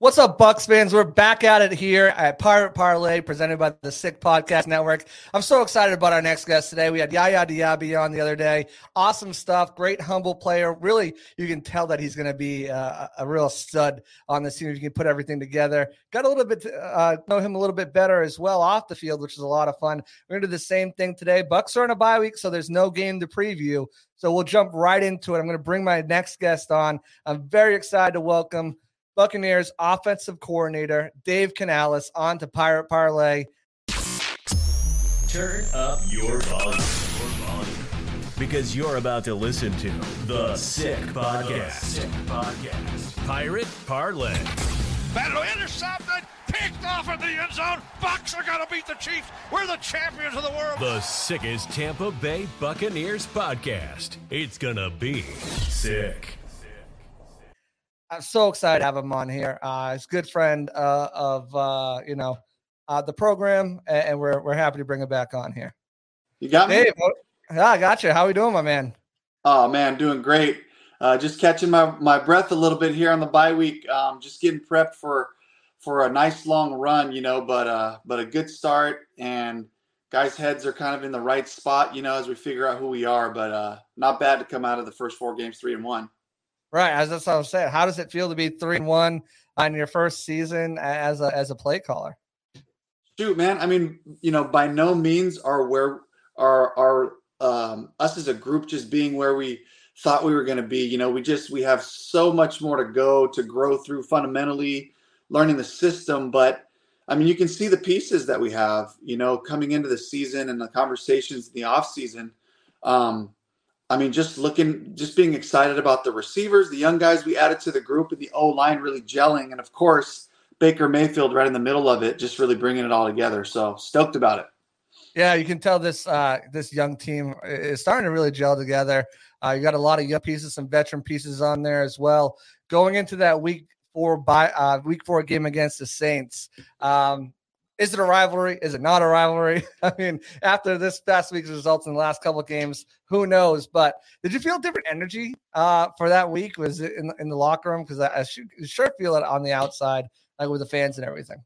What's up, Bucs fans? We're back at it here at Pirate Parlay, presented by the Sick Podcast Network. I'm so excited about our next guest today. We had Yaya Diaby on the other day. Awesome stuff. Great, humble player. Really, you can tell that he's going to be uh, a real stud on the team if you can put everything together. Got a little bit uh, know him a little bit better as well off the field, which is a lot of fun. We're going to do the same thing today. Bucs are in a bye week, so there's no game to preview. So we'll jump right into it. I'm going to bring my next guest on. I'm very excited to welcome. Buccaneers offensive coordinator Dave Canales on to Pirate Parlay. Turn up your volume. Because you're about to listen to The Sick Podcast. Sick Podcast. Pirate Parlay. Battle intercepted, picked off in the end zone. Bucs are going to beat the Chiefs. We're the champions of the world. The sickest Tampa Bay Buccaneers podcast. It's going to be sick. I'm so excited to have him on here. Uh, he's a good friend uh, of uh, you know uh, the program, and, we're we're happy to bring him back on here. You got me. Dave, yeah, I got you. How we doing, my man? Oh man, doing great. Uh, just catching my my breath a little bit here on the bye week. Um, just getting prepped for for a nice long run, you know. But uh, but a good start, and guys' heads are kind of in the right spot, you know, as we figure out who we are. But uh, not bad to come out of the first four games three and one. Right, as that's what I was saying. How does it feel to be three and one on your first season as a as a play caller? Shoot, man. I mean, you know, by no means are where are are um, us as a group just being where we thought we were going to be. You know, we just we have so much more to go to grow through fundamentally, learning the system. But I mean, you can see the pieces that we have. You know, coming into the season and the conversations in the off season. Um, I mean, just looking, just being excited about the receivers, the young guys we added to the group, and the O line really gelling, and of course Baker Mayfield right in the middle of it, just really bringing it all together. So stoked about it. Yeah, you can tell this uh, this young team is starting to really gel together. Uh, you got a lot of young pieces, some veteran pieces on there as well. Going into that week four by uh, week four game against the Saints, um, is it a rivalry? Is it not a rivalry? I mean, after this past week's results in the last couple of games, who knows? But did you feel different energy uh, for that week? Was it in, in the locker room? Because I, I sure feel it on the outside, like with the fans and everything.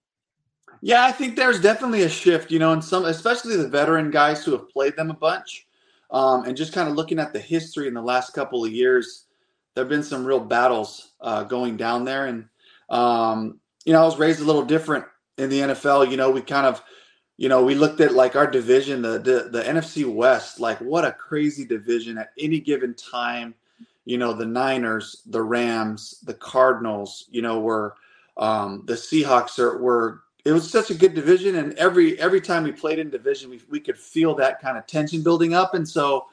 Yeah, I think there's definitely a shift, you know, and some, especially the veteran guys who have played them a bunch, um, and just kind of looking at the history in the last couple of years, there have been some real battles uh, going down there, and um, you know, I was raised a little different in the NFL, you know, we kind of, you know, we looked at like our division, the, the the NFC West, like what a crazy division at any given time. You know, the Niners, the Rams, the Cardinals, you know, were um, the Seahawks are were it was such a good division and every every time we played in division we, we could feel that kind of tension building up and so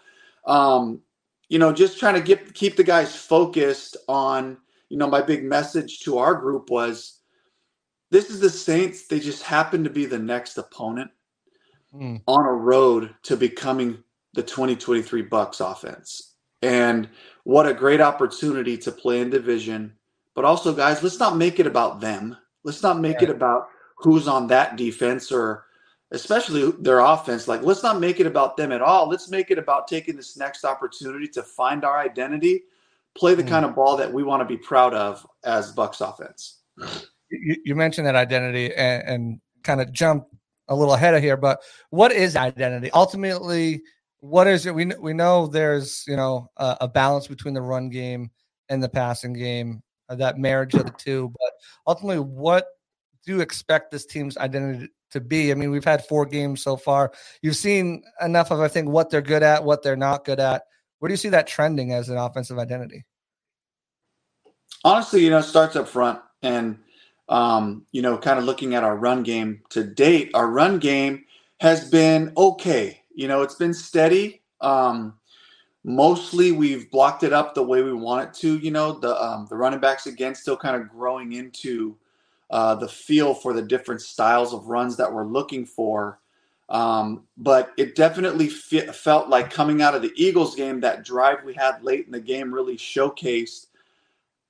um, you know just trying to get keep the guys focused on you know my big message to our group was this is the Saints. They just happen to be the next opponent mm. on a road to becoming the 2023 Bucs offense. And what a great opportunity to play in division. But also, guys, let's not make it about them. Let's not make it about who's on that defense or especially their offense. Like, let's not make it about them at all. Let's make it about taking this next opportunity to find our identity, play the mm. kind of ball that we want to be proud of as Bucs offense you, you mentioned that identity and, and kind of jump a little ahead of here, but what is identity? Ultimately, what is it? We we know there's you know a, a balance between the run game and the passing game, uh, that marriage of the two. But ultimately, what do you expect this team's identity to be? I mean, we've had four games so far. You've seen enough of I think what they're good at, what they're not good at. Where do you see that trending as an offensive identity? Honestly, you know, starts up front and um, you know, kind of looking at our run game to date, our run game has been okay. You know, it's been steady. Um, mostly we've blocked it up the way we want it to. You know, the um, the running backs again still kind of growing into uh, the feel for the different styles of runs that we're looking for. Um, but it definitely fe- felt like coming out of the Eagles game, that drive we had late in the game really showcased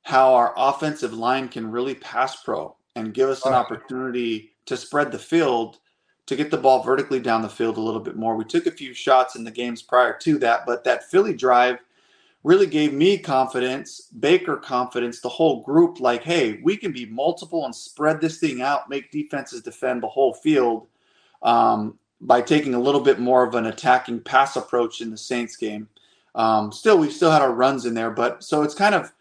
how our offensive line can really pass pro and give us an opportunity to spread the field to get the ball vertically down the field a little bit more. We took a few shots in the games prior to that, but that Philly drive really gave me confidence, Baker confidence, the whole group like, hey, we can be multiple and spread this thing out, make defenses defend the whole field um, by taking a little bit more of an attacking pass approach in the Saints game. Um, still, we still had our runs in there, but so it's kind of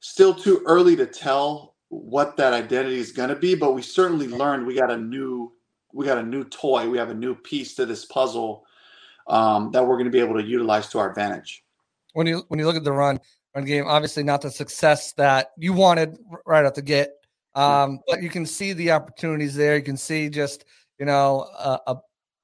still too early to tell what that identity is going to be. But we certainly learned we got a new we got a new toy, we have a new piece to this puzzle um, that we're going to be able to utilize to our advantage when you when you look at the run run game, obviously not the success that you wanted right out the get, um, but you can see the opportunities there. You can see just you know a, a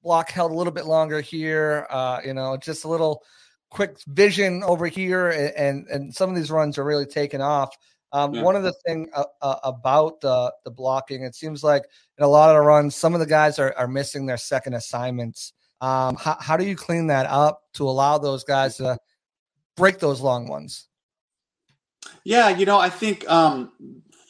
block held a little bit longer here. Uh, you know, just a little quick vision over here, and and some of these runs are really taking off. Um, yeah. One of the thing uh, uh, about the the blocking, it seems like in a lot of the runs, some of the guys are, are missing their second assignments. Um, how, how do you clean that up to allow those guys to break those long ones. Yeah, you know, I think um,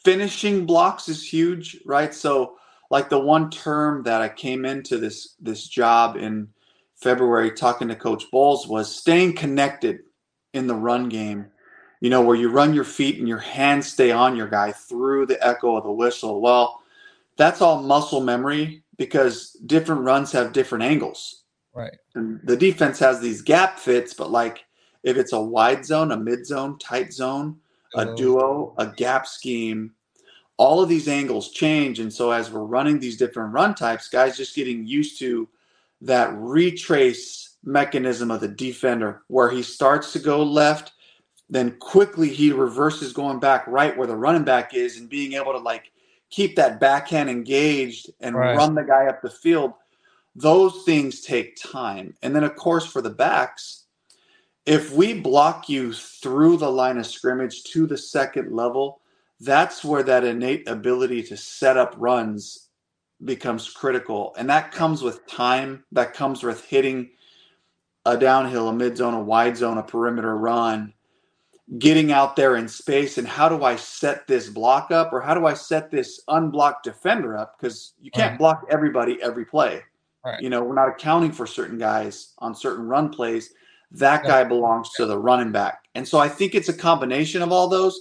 finishing blocks is huge, right? So, like the one term that I came into this this job in February talking to Coach Bowles was staying connected in the run game. You know, where you run your feet and your hands stay on your guy through the echo of the whistle. Well, that's all muscle memory because different runs have different angles. Right. And the defense has these gap fits, but like if it's a wide zone, a mid zone, tight zone, a duo, a gap scheme, all of these angles change. And so as we're running these different run types, guys just getting used to that retrace mechanism of the defender where he starts to go left, then quickly he reverses going back right where the running back is and being able to like keep that backhand engaged and right. run the guy up the field. Those things take time. And then of course for the backs, if we block you through the line of scrimmage to the second level, that's where that innate ability to set up runs becomes critical. And that comes with time, that comes with hitting a downhill, a mid zone, a wide zone, a perimeter run, getting out there in space. And how do I set this block up or how do I set this unblocked defender up? Because you can't right. block everybody every play. Right. You know, we're not accounting for certain guys on certain run plays that guy belongs to the running back. And so I think it's a combination of all those.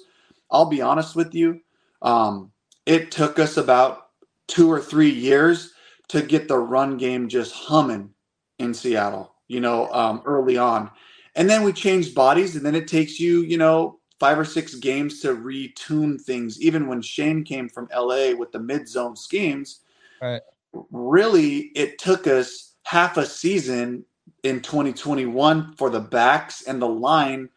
I'll be honest with you. Um, it took us about two or three years to get the run game just humming in Seattle, you know, um, early on. And then we changed bodies, and then it takes you, you know, five or six games to retune things. Even when Shane came from LA with the mid zone schemes, right. really, it took us half a season in 2021 for the backs and the line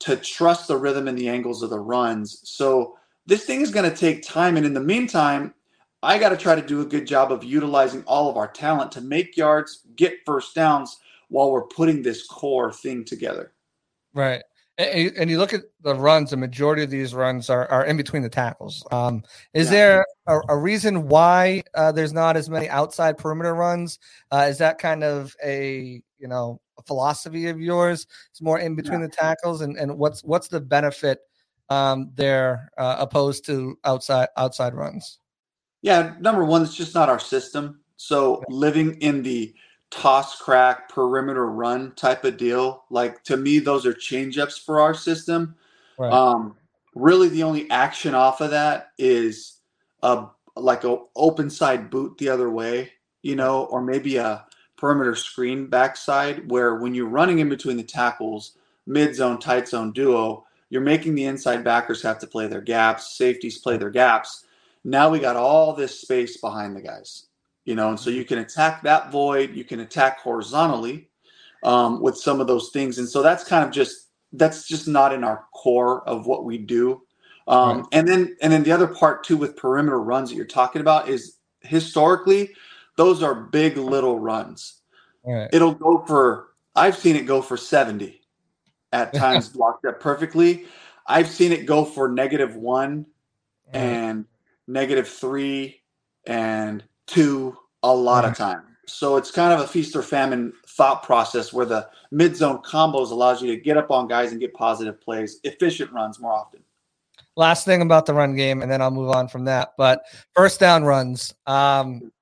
to trust the rhythm and the angles of the runs. So this thing is going to take time. And in the meantime, I got to try to do a good job of utilizing all of our talent to make yards, get first downs while we're putting this core thing together. Right. And you look at the runs, the majority of these runs are, are in between the tackles. Um, is yeah. there a, a, reason why uh, there's not as many outside perimeter runs? Uh, is that kind of a you know a philosophy of yours? It's more in between yeah. the tackles, and, and what's what's the benefit um, there uh, opposed to outside outside runs? Yeah, number one, it's just not our system. So living in the toss crack perimeter run type of deal, like to me, those are changeups for our system. Right. Um, really, the only action off of that is a like a open side boot the other way, you know, or maybe a perimeter screen backside where when you're running in between the tackles, mid zone, tight zone duo, you're making the inside backers have to play their gaps, safeties play their gaps. Now we got all this space behind the guys, you know, and so you can attack that void, you can attack horizontally um, with some of those things, and so that's kind of just that's just not in our core of what we do. Um, right. And then and then the other part too with perimeter runs that you're talking about is historically those are big little runs. Right. It'll go for I've seen it go for 70 at times blocked up perfectly. I've seen it go for negative one and negative three and two a lot of time. So it's kind of a feast or famine thought process where the mid zone combos allows you to get up on guys and get positive plays, efficient runs more often. Last thing about the run game, and then I'll move on from that. But first down runs. Um,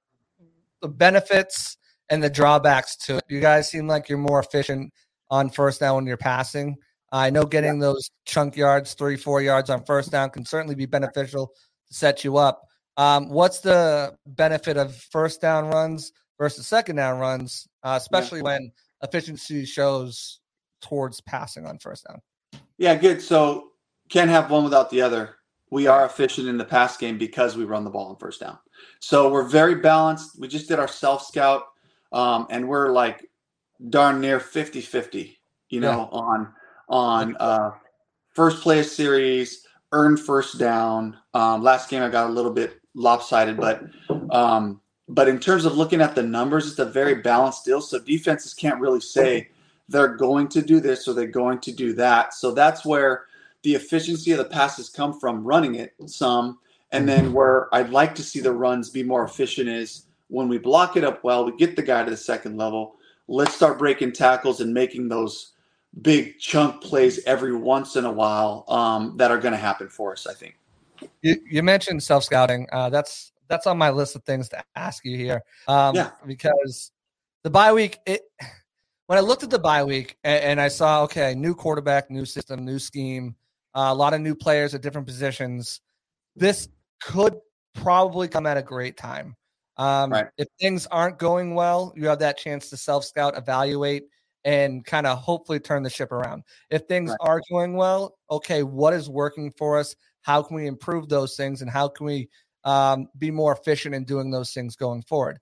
the benefits and the drawbacks to it. You guys seem like you're more efficient on first down when you're passing. I know getting those chunk yards, three, four yards on first down can certainly be beneficial set you up. Um, what's the benefit of first down runs versus second down runs, uh, especially yeah. when efficiency shows towards passing on first down? Yeah, good. So can't have one without the other. We are efficient in the pass game because we run the ball on first down. So we're very balanced. We just did our self scout, um, and we're like darn near 50 50, you know, yeah. on on uh, first play of series, earned first down. Um, last game I got a little bit lopsided, but um, but in terms of looking at the numbers, it's a very balanced deal. So defenses can't really say they're going to do this or they're going to do that. So that's where the efficiency of the passes come from running it some. And then where I'd like to see the runs be more efficient is when we block it up well, we get the guy to the second level. Let's start breaking tackles and making those big chunk plays every once in a while um, that are going to happen for us. I think. You, you mentioned self scouting. Uh, that's that's on my list of things to ask you here. Um, yeah. Because the bye week, it when I looked at the bye week and, and I saw okay, new quarterback, new system, new scheme, uh, a lot of new players at different positions. This could probably come at a great time. Um, right. If things aren't going well, you have that chance to self scout, evaluate, and kind of hopefully turn the ship around. If things right. are going well, okay, what is working for us? How can we improve those things? And how can we um, be more efficient in doing those things going forward?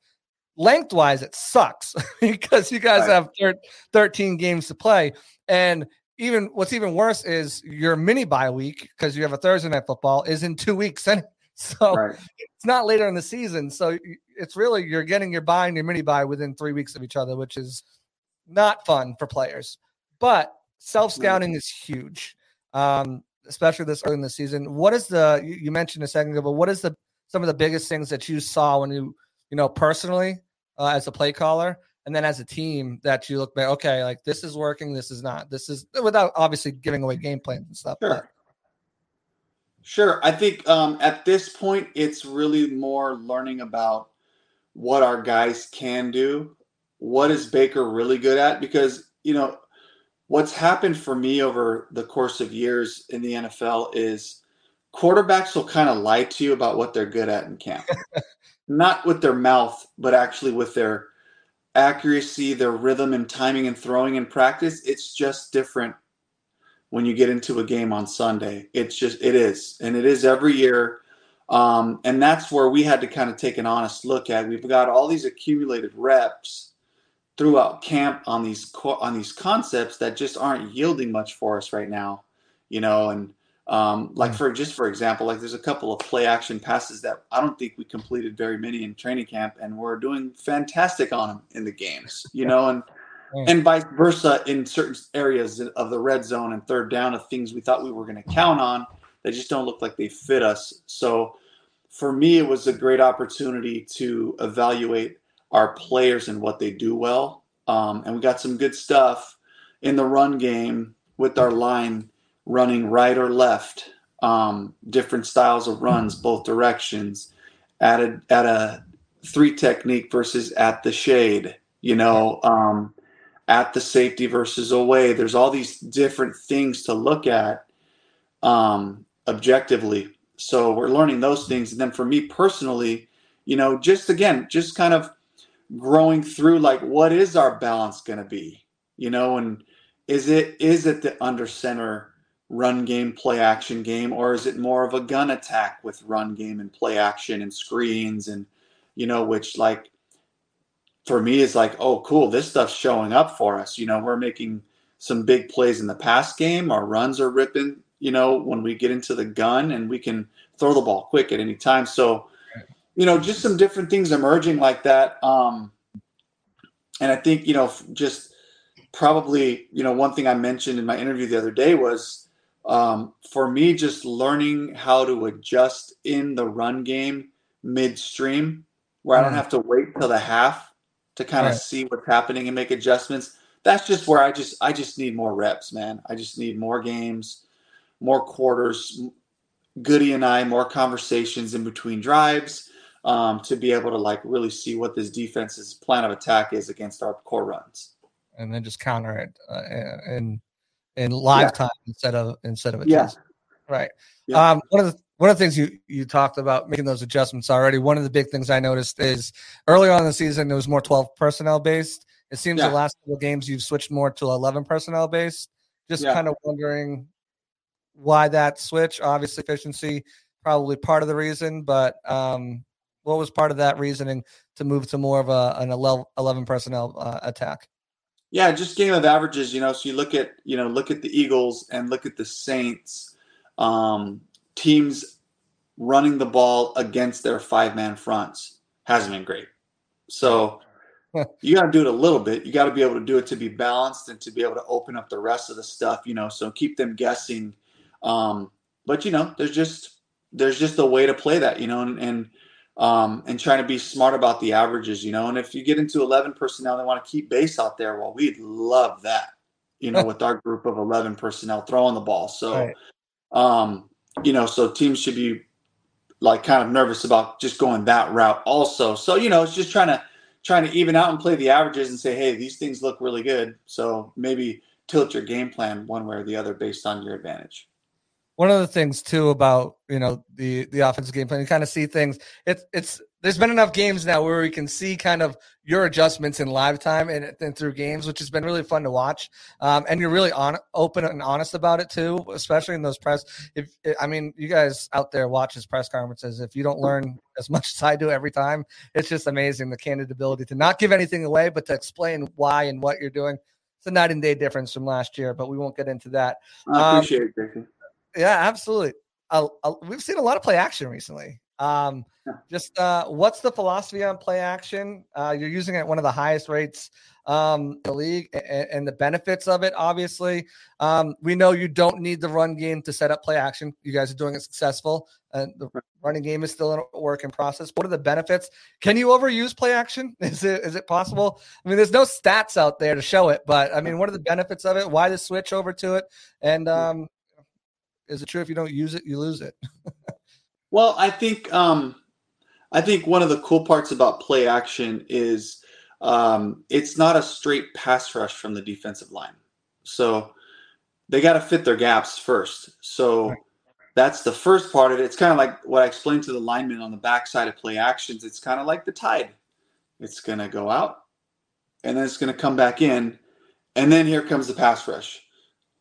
Lengthwise, it sucks because you guys right. have thir- 13 games to play. And even what's even worse is your mini bye week because you have a Thursday night football is in two weeks. And so right. it's not later in the season. So it's really you're getting your bye and your mini bye within three weeks of each other, which is not fun for players. But self scouting is huge, um, especially this early in the season. What is the you, you, mentioned a second ago, but what is the some of the biggest things that you saw when you you know personally uh, as a play caller, and then as a team that you look back, okay, like this is working, this is not, this is without obviously giving away game plans and stuff. Sure. Sure. I think um, at this point, it's really more learning about what our guys can do what is Baker really good at? Because, you know, what's happened for me over the course of years in the NFL is quarterbacks will kind of lie to you about what they're good at in camp. Not with their mouth, but actually with their accuracy, their rhythm and timing and throwing in practice. It's just different when you get into a game on Sunday. It's just, it is. And it is every year. Um, and that's where we had to kind of take an honest look at. We've got all these accumulated reps throughout camp on these on these concepts that just aren't yielding much for us right now you know and um, like hmm. for just for example like there's a couple of play action passes that i don't think we completed very many in training camp and we're doing fantastic on them in the games you know and and vice versa in certain areas of the red zone and third down of things we thought we were going to count on they just don't look like they fit us. So for me it was a great opportunity to evaluate our players and what they do well. Um, and we got some good stuff in the run game with our line running right or left, um, different styles of runs, both directions, at a, at a three technique versus at the shade, you know, um, at the safety versus away. There's all these different things to look at um, objectively. So we're learning those things. And then for me personally, you know, just again, just kind of growing through like what is our balance going to be? You know and is it is it the under center run game play action game or is it more of a gun attack with run game and play action and screens and you know which like for me is like oh cool this stuff's showing up for us. You know we're making some big plays in the pass game our runs are ripping you know when we get into the gun and we can throw the ball quick at any time. So you know, just some different things emerging like that. Um, and I think, you know, just probably, you know, one thing I mentioned in my interview the other day was um, for me, just learning how to adjust in the run game midstream, where I don't mm. have to wait till the half to kind of right. see what's happening and make adjustments. That's just where I just I just need more reps, man. I just need more games, more quarters. Goody and I more conversations in between drives um, to be able to like really see what this defense's plan of attack is against our core runs. And then just counter it uh, and in live Yeah. time instead of instead of Yeah. adjustment. Right. Yeah. Um, one of the one of the things you you talked about making those adjustments already. One of the big things I noticed is earlier on in the season it was more twelve personnel based. It seems Yeah. the last couple of games you've switched more to eleven personnel based. Just Yeah. kind of wondering why that switch. Obviously, efficiency probably part of the reason, but um, what was part of that reasoning to move to more of a an 11, 11 personnel uh, attack? Yeah, just game of averages, you know. So you look at, you know, look at the Eagles and look at the Saints. Um, teams running the ball against their five man fronts hasn't been great. So you got to do it a little bit. You got to be able to do it to be balanced and to be able to open up the rest of the stuff, you know. So keep them guessing. Um, but you know, there's just there's just a way to play that, you know, and, and um, and trying to be smart about the averages, you know. And if you get into 11 personnel, they want to keep base out there. Well, we'd love that, you know, with our group of 11 personnel throwing the ball. So, Right. um, you know, so teams should be like kind of nervous about just going that route also. So, you know, it's just trying to trying to even out and play the averages and say, hey, these things look really good. So maybe tilt your game plan one way or the other based on your advantage. One of the things too about you know the the offensive game plan you kind of see things it's it's there's been enough games now where we can see kind of your adjustments in live time and, and through games which has been really fun to watch. Um, and you're really on open and honest about it too especially in those press if i mean you guys out there watch his press conferences if you don't learn as much as i do every time it's just amazing the candid ability to not give anything away but to explain why and what you're doing. It's a night and day difference from last year but we won't get into that. I Um, appreciate it, Jason. Yeah, absolutely. Uh, uh, we've seen a lot of play action recently. Um, Yeah. just uh, what's the philosophy on play action? Uh, you're using it at one of the highest rates um, in the league, and, and the benefits of it. Obviously, um, we know you don't need the run game to set up play action. You guys are doing it successful, and the running game is still in a work in process. What are the benefits? Can you overuse play action? Is it is it possible? I mean, there's no stats out there to show it, but I mean, what are the benefits of it? Why the switch over to it? And um, is it true if you don't use it, you lose it? Well, I think um, I think one of the cool parts about play action is um, it's not a straight pass rush from the defensive line. So they got to fit their gaps first. So that's the first part of it. It's kind of like what I explained to the linemen on the backside of play actions. It's kind of like the tide. It's going to go out, and then it's going to come back in, and then here comes the pass rush.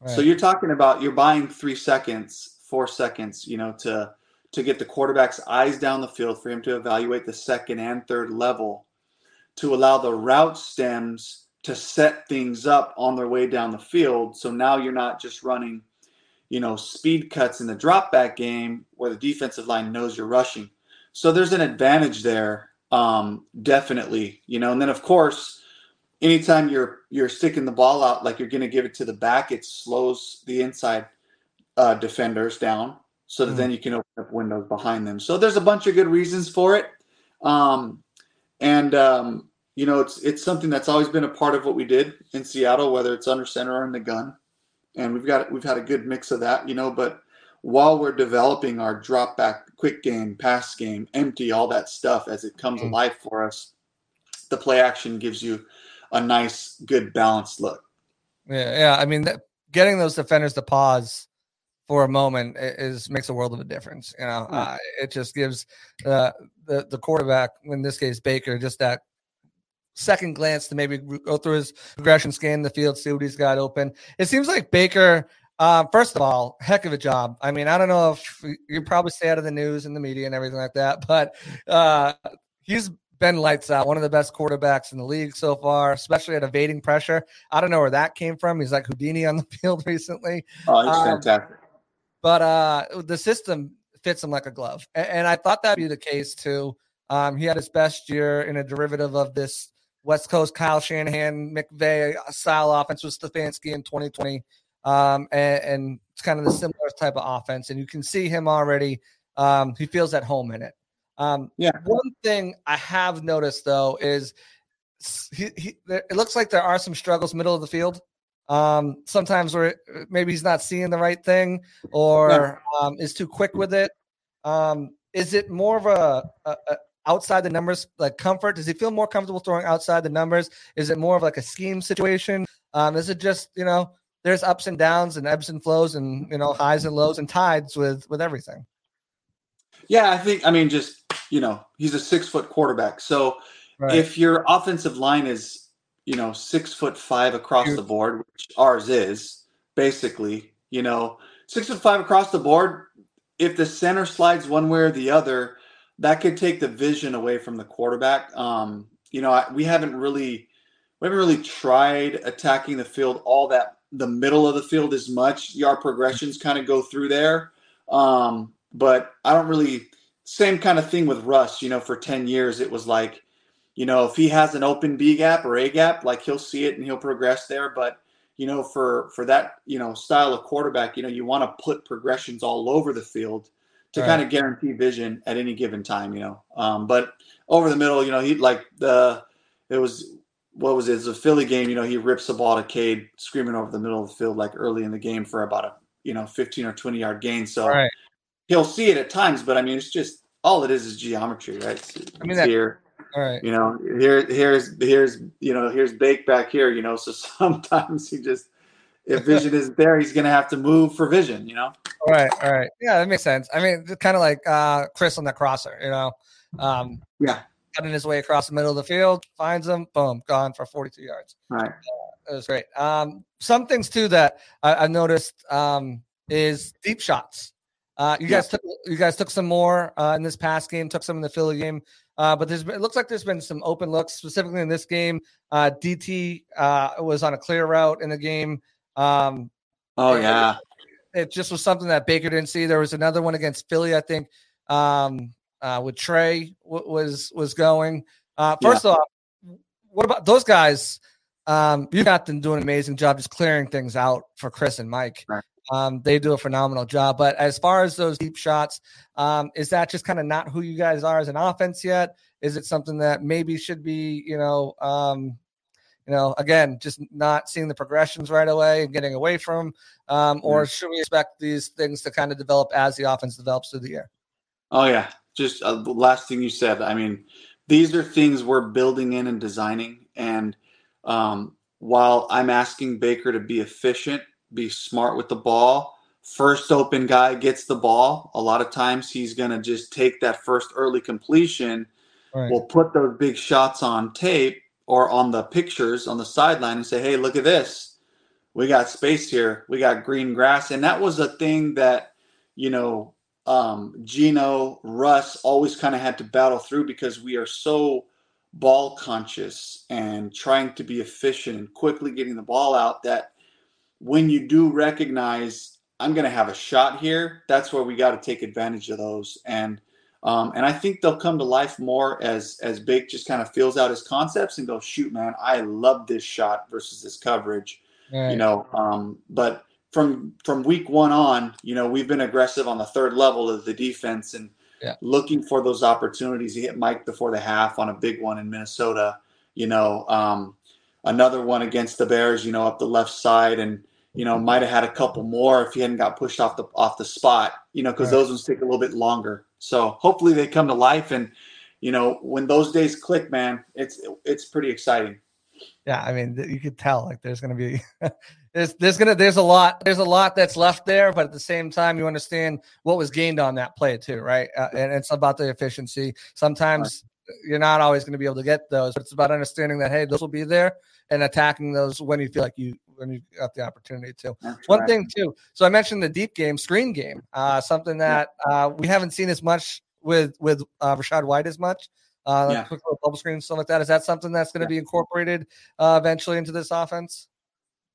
So you're talking about you're buying three seconds, four seconds, you know, to to get the quarterback's eyes down the field for him to evaluate the second and third level, to allow the route stems to set things up on their way down the field. So now you're not just running, you know, speed cuts in the drop back game where the defensive line knows you're rushing. So there's an advantage there, um, definitely, you know. And then of course, anytime you're you're sticking the ball out like you're going to give it to the back, it slows the inside uh, defenders down so that Mm. then you can open up windows behind them. So there's a bunch of good reasons for it, um, and um, you know it's it's something that's always been a part of what we did in Seattle, whether it's under center or in the gun, and we've got we've had a good mix of that, you know. But while we're developing our drop back, quick game, pass game, empty, all that stuff as it comes Mm. alive for us, the play action gives you a nice, good, balanced look. Yeah, yeah. I mean, that, getting those defenders to pause for a moment is makes a world of a difference. You know, Yeah. uh, it just gives uh, the the quarterback, in this case Baker, just that second glance to maybe go through his progression, scan the field, see what he's got open. It seems like Baker. Uh, first of all, heck of a job. I mean, I don't know if you probably stay out of the news and the media and everything like that, but uh, he's been lights out. One of the best quarterbacks in the league so far, especially at evading pressure. I don't know where that came from. He's like Houdini on the field recently, Oh, he's Um, fantastic. but uh, the system fits him like a glove. And, and I thought that'd be the case too. Um, he had his best year in a derivative of this West Coast Kyle Shanahan McVay style offense with Stefanski in 2020. Um, and, and it's kind of the similar type of offense. And you can see him already. Um, he feels at home in it. Um, Yeah. One thing I have noticed though is he, he, there, it looks like there are some struggles middle of the field. Um, sometimes where maybe he's not seeing the right thing or um, is too quick with it. Um, is it more of a, a, a outside the numbers like comfort? Does he feel more comfortable throwing outside the numbers? Is it more of like a scheme situation? Um, is it just you know there's ups and downs and ebbs and flows and you know highs and lows and tides with with everything. Yeah, I think I mean just you know he's a six foot quarterback, so right. if your offensive line is you know six foot five across the board, which ours is basically, you know six foot five across the board. If the center slides one way or the other, that could take the vision away from the quarterback. Um, you know, we haven't really we haven't really tried attacking the field all that the middle of the field as much. Our progressions kind of go through there. Um, but I don't really same kind of thing with Russ, you know, for 10 years it was like, you know, if he has an open B gap or A gap, like he'll see it and he'll progress there, but you know, for for that, you know, style of quarterback, you know, you want to put progressions all over the field to right. kind of guarantee vision at any given time, you know. Um, but over the middle, you know, he like the it was what was it? It's a Philly game. You know, he rips the ball to Cade, screaming over the middle of the field like early in the game for about a you know 15 or 20 yard gain. So right. He'll see it at times, but I mean, it's just all it is is geometry, right? I mean, that, here, all right. You know, here, here's, here's, you know, here's Bake back here. You know, so sometimes he just if vision isn't there, he's going to have to move for vision. You know. All right. All right. Yeah, that makes sense. I mean, kind of like uh, Chris on the crosser. You know. Um, yeah cutting his way across the middle of the field, finds him, boom, gone for 42 yards. Right. Uh, it was great. Um, some things too that I, I noticed um, is deep shots. Uh, you guys took you guys took some more uh, in this past game, took some in the Philly game, uh, but there's been, it looks like there's been some open looks, specifically in this game. Uh, DT uh, was on a clear route in the game. Um, oh yeah, it, it, just was something that Baker didn't see. There was another one against Philly, I think. Um, uh, with Trey w- was was going. Uh, first yeah. off, what about those guys? Um, you got them doing an amazing job just clearing things out for Chris and Mike. Right. Um, they do a phenomenal job. But as far as those deep shots, um, is that just kind of not who you guys are as an offense yet? Is it something that maybe should be, you know, um, you know, again, just not seeing the progressions right away and getting away from, um, or should we expect these things to kind of develop as the offense develops through the year? Oh yeah, just uh, the last thing you said. I mean, these are things we're building in and designing. And um, while I'm asking Baker to be efficient, be smart with the ball, first open guy gets the ball. A lot of times he's going to just take that first early completion. Right. We'll put those big shots on tape or on the pictures on the sideline and say, hey, look at this. We got space here. We got green grass. And that was a thing that, you know, um, Geno, Russ always kind of had to battle through because we are so ball conscious and trying to be efficient and quickly getting the ball out that when you do recognize I'm going to have a shot here, that's where we got to take advantage of those. And um, and I think they'll come to life more as as Bake just kind of feels out his concepts and go, shoot, man, I love this shot versus this coverage. Right. You know, um, but from from week one on, you know, we've been aggressive on the third level of the defense and yeah. looking for those opportunities. He hit Mike before the half on a big one in Minnesota. You know, um, another one against the Bears. You know, up the left side, and you know, might have had a couple more if he hadn't got pushed off the off the spot. You know, because right. those ones take a little bit longer. So hopefully they come to life, and you know, when those days click, man, it's it's pretty exciting. Yeah, I mean, you could tell like there's going to be there's there's gonna there's a lot there's a lot that's left there, but at the same time, you understand what was gained on that play too, right? Uh, and it's about the efficiency. Sometimes. You're not always going to be able to get those, but it's about understanding that hey, those will be there and attacking those when you feel like you when you got the opportunity to. That's One right. thing too. So I mentioned the deep game, screen game, uh, something that uh, we haven't seen as much with with uh, Rachaad White as much. Uh, yeah. quick little bubble screen stuff like that. Is that something that's going to yeah. be incorporated uh, eventually into this offense?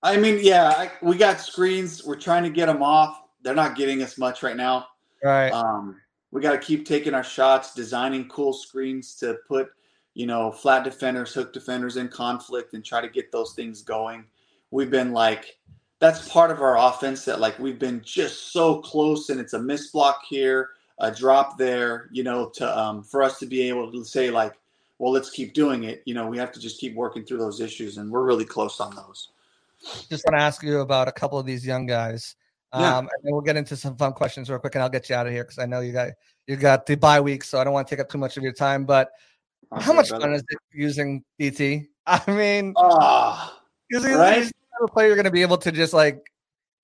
I mean, yeah, I, we got screens. We're trying to get them off. They're not getting us much right now. Right. Um, we got to keep taking our shots, designing cool screens to put, you know, flat defenders, hook defenders in conflict, and try to get those things going. We've been like, that's part of our offense that like we've been just so close, and it's a miss block here, a drop there, you know, to um, for us to be able to say like, well, let's keep doing it. You know, we have to just keep working through those issues, and we're really close on those just want to ask you about a couple of these young guys. Yeah. Um, and then we'll get into some fun questions real quick, and I'll get you out of here because I know you got you got the bye week, so I don't want to take up too much of your time. But okay, how much brother. fun is it using DT? I mean, oh, right? type of player you're going to be able to just like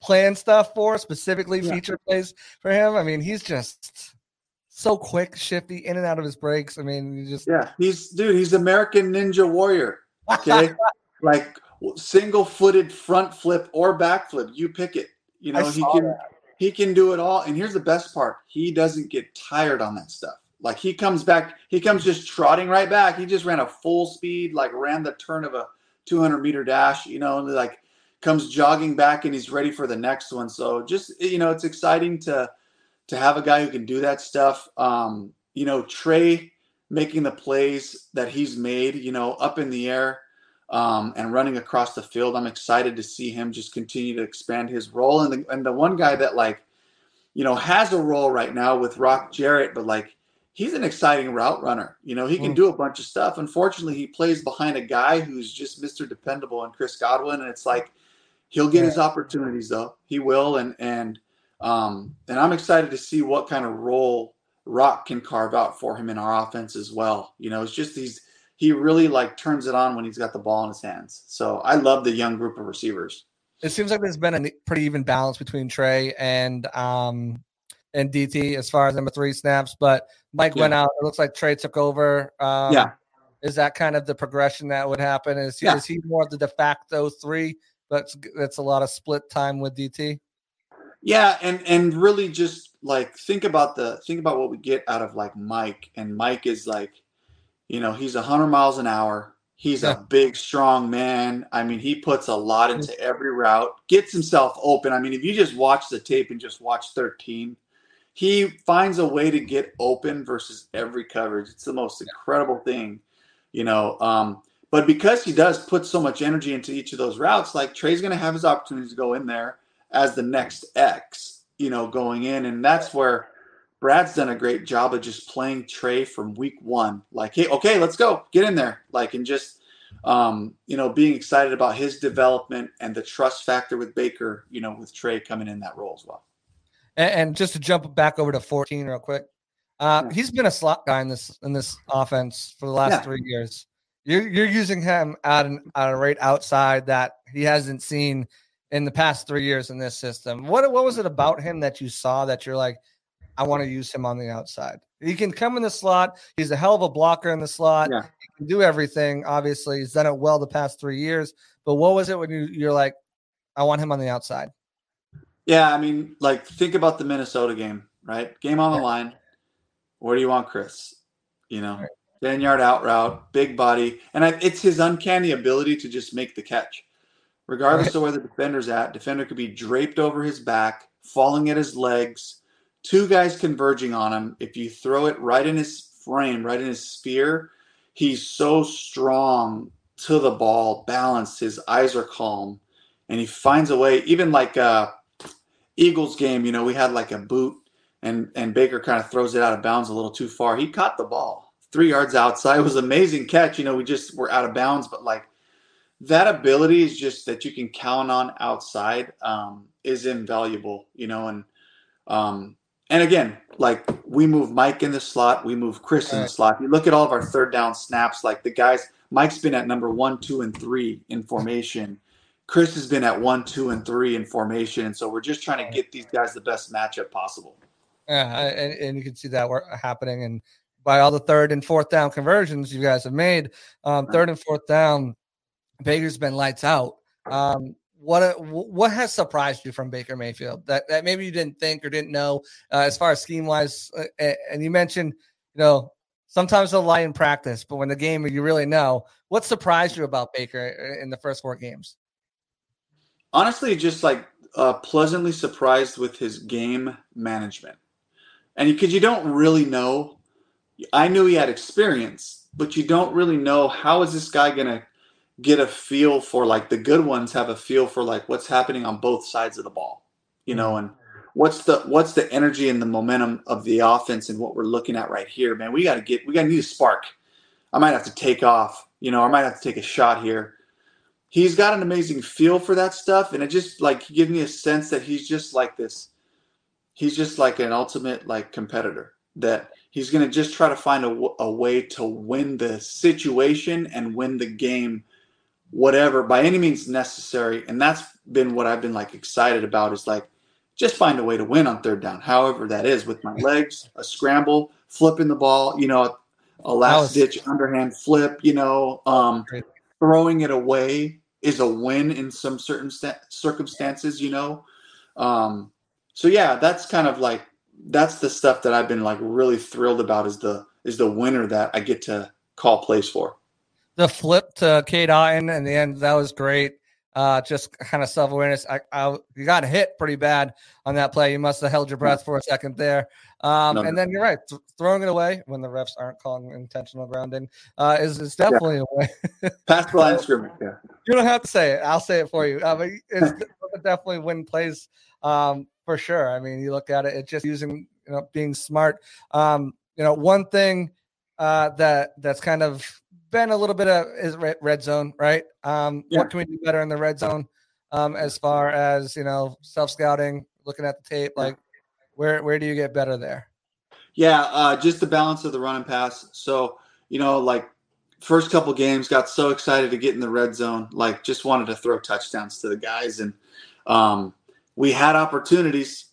plan stuff for, specifically Yeah. feature plays for him. I mean, he's just so quick, shifty, in and out of his breaks. I mean, you just Yeah, he's dude. He's American Ninja Warrior. Okay, like single-footed front flip or back flip. You pick it. You know he can that. he can do it all. And here's the best part: he doesn't get tired on that stuff. Like he comes back, he comes just trotting right back. He just ran a full speed, like ran the turn of a 200 meter dash. You know, and like comes jogging back, and he's ready for the next one. So just you know, it's exciting to to have a guy who can do that stuff. Um, you know, Trey making the plays that he's made, you know, up in the air um, and running across the field. I'm excited to see him just continue to expand his role. And the, and the one guy that like, you know, has a role right now with Rock Jarrett, but like he's an exciting route runner. You know, he can Mm. do a bunch of stuff. Unfortunately, he plays behind a guy who's just Mr. Dependable and Chris Godwin, and it's like he'll get his opportunities though. He will, and and um, and I'm excited to see what kind of role Rock can carve out for him in our offense as well. You know, it's just he's he really like turns it on when he's got the ball in his hands. So I love the young group of receivers. it seems like there's been a pretty even balance between Trey and um and DT as far as number three snaps, but Mike went out. It looks like Trey took over. Um, Yeah. Is that kind of the progression that would happen? Is he, Yeah. is he more of the de facto three? That's that's a lot of split time with DT. Yeah, and and really just like think about the think about what we get out of like Mike, and Mike is like, you know, he's hundred miles an hour. He's Yeah. a big, strong man. I mean, he puts a lot into every route, gets himself open. I mean, if you just watch the tape and just watch 13, he finds a way to get open versus every coverage. It's the most incredible thing, you know. Um, but because he does put so much energy into each of those routes, like Trey's going to have his opportunities to go in there as the next X, you know, going in. And that's where Brad's done a great job of just playing Trey from week one. Like, hey, okay, let's go. Get in there. Like, and just, um, you know, being excited about his development and the trust factor with Baker, you know, with Trey coming in that role as well. And, and just to jump back over to 14 real quick, uh, Yeah. he's been a slot guy in this in this offense for the last Yeah. three years. You're you're using him at an at a rate outside that he hasn't seen in the past three years in this system. What what was it about him that you saw that you're like, I want to use him on the outside? He can come in the slot. He's a hell of a blocker in the slot. Yeah. He can do everything. Obviously, he's done it well the past three years. But what was it when you you're like, I want him on the outside? Yeah, I mean, like think about the Minnesota game, right? Game on the line. Where do you want Chris? You know, Right. ten yard out route, big body, and I, it's his uncanny ability to just make the catch, regardless Right. of where the defender's at. Defender could be draped over his back, falling at his legs, two guys converging on him. If you throw it right in his frame, right in his sphere, he's so strong to the ball, balanced. His eyes are calm, and he finds a way. Even like uh, Eagles game, you know, we had like a boot, and and Baker kind of throws it out of bounds a little too far. He caught the ball three yards outside. It was amazing catch. You know, we just were out of bounds, but like that ability is just that you can count on outside um, is invaluable. You know, and um, and again, like we move Mike in the slot, we move Chris in the slot. You look at all of our third down snaps, like the guys. Mike's been at number one, two, and three in formation. Chris has been at one, two, and three in formation, and so we're just trying to get these guys the best matchup possible. Yeah, and, and you can see that happening. And by all the third and fourth down conversions you guys have made, um, third and fourth down, Baker's been lights out. Um, what what has surprised you from Baker Mayfield that, that maybe you didn't think or didn't know uh, as far as scheme wise? Uh, and you mentioned, you know, sometimes they'll lie in practice, but when the game you really know. What surprised you about Baker in the first four games? honestly just like uh, pleasantly surprised with his game management and because you don't really know i knew he had experience but you don't really know how is this guy gonna get a feel for like the good ones have a feel for like what's happening on both sides of the ball you know mm-hmm. and what's the what's the energy and the momentum of the offense and what we're looking at right here man? We got to get we got to need a spark. I might have to take off you know i might have to take a shot here. He's got an amazing feel for that stuff and it just like gives me a sense that he's just like this he's just like an ultimate like competitor that he's going to just try to find a way to win the situation and win the game whatever by any means necessary. And that's been what I've been like excited about is like just find a way to win on third down, however that is with my legs, a scramble, flipping the ball, you know, a last ditch underhand flip, you know, um, throwing it away is a win in some certain st- circumstances, you know. Um, so yeah, that's kind of like that's the stuff that I've been like really thrilled about is the is the winner that I get to call plays for. The flip to Cade Otton in the end that was great. Uh, just kind of self awareness. I, I, you got hit pretty bad on that play. You must have held your breath for a second there. Um, no, and then you're right, th- throwing it away when the refs aren't calling intentional grounding uh, is, is definitely yeah. a way. Pass the line scrimmage. Yeah. You don't have to say it. I'll say it for you. Uh, but it's definitely win plays um, for sure. I mean, you look at it, it's just using, you know, being smart. Um, you know, one thing uh, that that's kind of been a little bit of is red zone, right? Um, yeah. What can we do better in the red zone um, as far as you know self scouting, looking at the tape? Like, where where do you get better there? Yeah, uh, just the balance of the run and pass. So you know, like first couple games, got so excited to get in the red zone, like just wanted to throw touchdowns to the guys, and um, we had opportunities.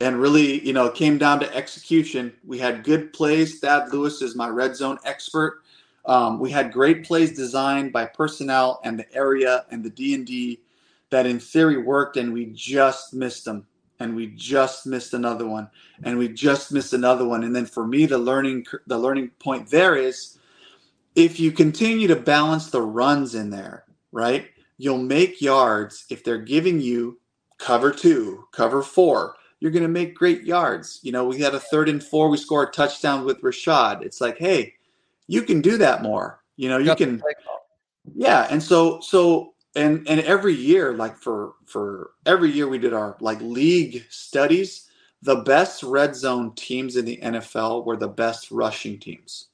And really, you know, it came down to execution. We had good plays. Thad Lewis is my red zone expert um, we had great plays designed by personnel and the area and the D and D that in theory worked, and we just missed them, and we just missed another one, and we just missed another one. And then for me, the learning the learning point there is if you continue to balance the runs in there, right? You'll make yards if they're giving you cover two, cover four. You're going to make great yards. You know, we had a third and four. We scored a touchdown with Rashad. It's like, hey, you can do that more. You know, you can. Yeah, and so so and and every year, like for for every year, we did our like league studies. The best red zone teams in the NFL were the best rushing teams.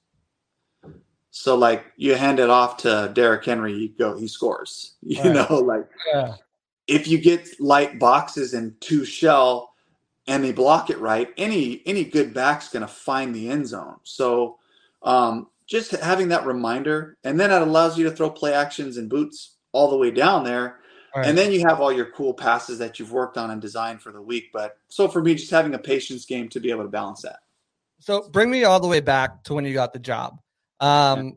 So like you hand it off to Derrick Henry, he go he scores. You right. know, like yeah. if you get light boxes and two shell and they block it right, any any good back's gonna find the end zone. So um, just having that reminder, and then it allows you to throw play actions and boots all the way down there. Right. And then you have all your cool passes that you've worked on and designed for the week. But so for me, just having a patience game to be able to balance that. So bring me all the way back to when you got the job. Um, yeah.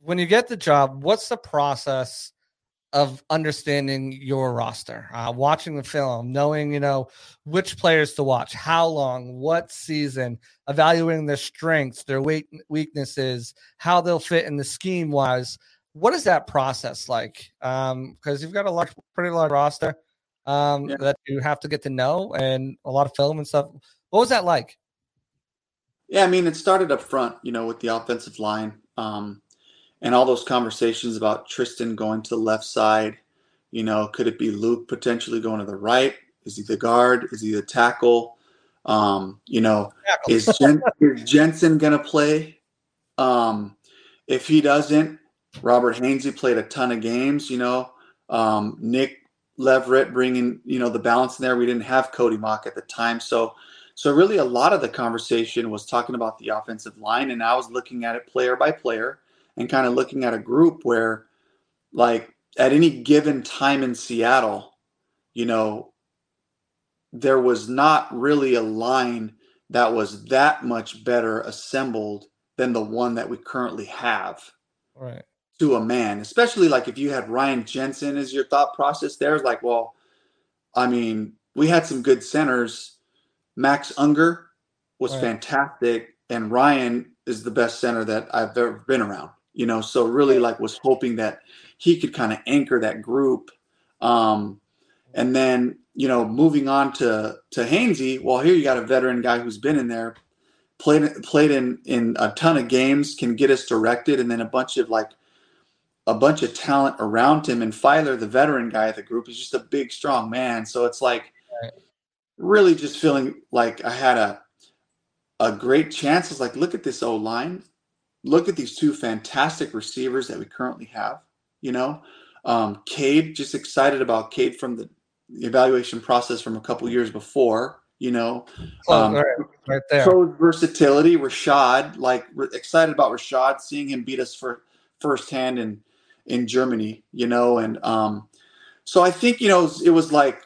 When you get the job, what's the process of understanding your roster, uh, watching the film, knowing you know which players to watch, how long, what season, evaluating their strengths, their weak, weaknesses, how they'll fit in the scheme wise. What is that process like? Because um, you've got a large, pretty large roster um, yeah. that you have to get to know, and a lot of film and stuff. What was that like? Yeah, I mean, it started up front, you know, with the offensive line. Um, and all those conversations about Tristan going to the left side. You know, could it be Luke potentially going to the right? Is he the guard? Is he the tackle? Um, you know, is, Jen, is Jensen going to play? Um, if he doesn't, Robert Hainsey played a ton of games. You know, um, Nick Leverett bringing you know the balance in there. We didn't have Cody Mauch at the time, so so really a lot of the conversation was talking about the offensive line, and I was looking at it player by player and kind of looking at a group where, like, at any given time in Seattle, you know, there was not really a line that was that much better assembled than the one that we currently have. Right. To a man, especially like if you had Ryan Jensen as your thought process, there's like, well, I mean, we had some good centers. Max Unger was right. fantastic, and Ryan is the best center that I've ever been around you know so really like was hoping that he could kind of anchor that group um and then you know moving on to to Hainsey well here you got a veteran guy who's been in there played played in in a ton of games can get us directed and then a bunch of like a bunch of talent around him and Feiler the veteran guy of the group is just a big strong man so it's like really just feeling like I had a a great chance. It's like, look at this O line look at these two fantastic receivers that we currently have. You know, um, Cade, just excited about Cade from the evaluation process from a couple years before. You know, oh, um, right, right there. So versatility, Rashad, like excited about Rashad, seeing him beat us for firsthand in in Germany, you know, and um, so I think you know it was like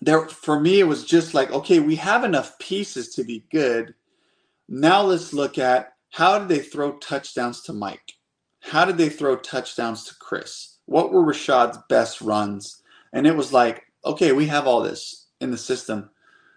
there for me it was just like okay we have enough pieces to be good now let's look at how did they throw touchdowns to mike? How did they throw touchdowns to chris? What were rashad's best runs? And it was like okay we have all this in the system.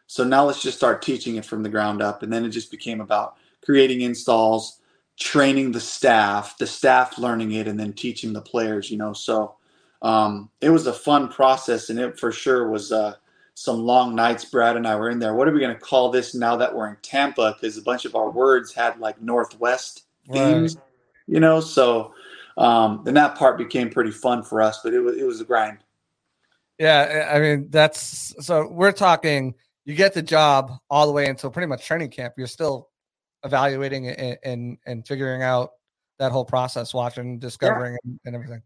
So now let's just start teaching it from the ground up. And then it just became about creating installs training the staff the staff learning it and then teaching the players you know? So um, it was a fun process. And it for sure was uh, some long nights. Brad and I were in there. What are we going to call this now that we're in Tampa? Because a bunch of our words had like Northwest themes, right. you know. So um, then that part became pretty fun for us, but it was it was a grind. Yeah, I mean that's so we're talking. You get the job all the way until pretty much training camp. You're still evaluating and and, and figuring out that whole process, watching, discovering, yeah. and, and everything.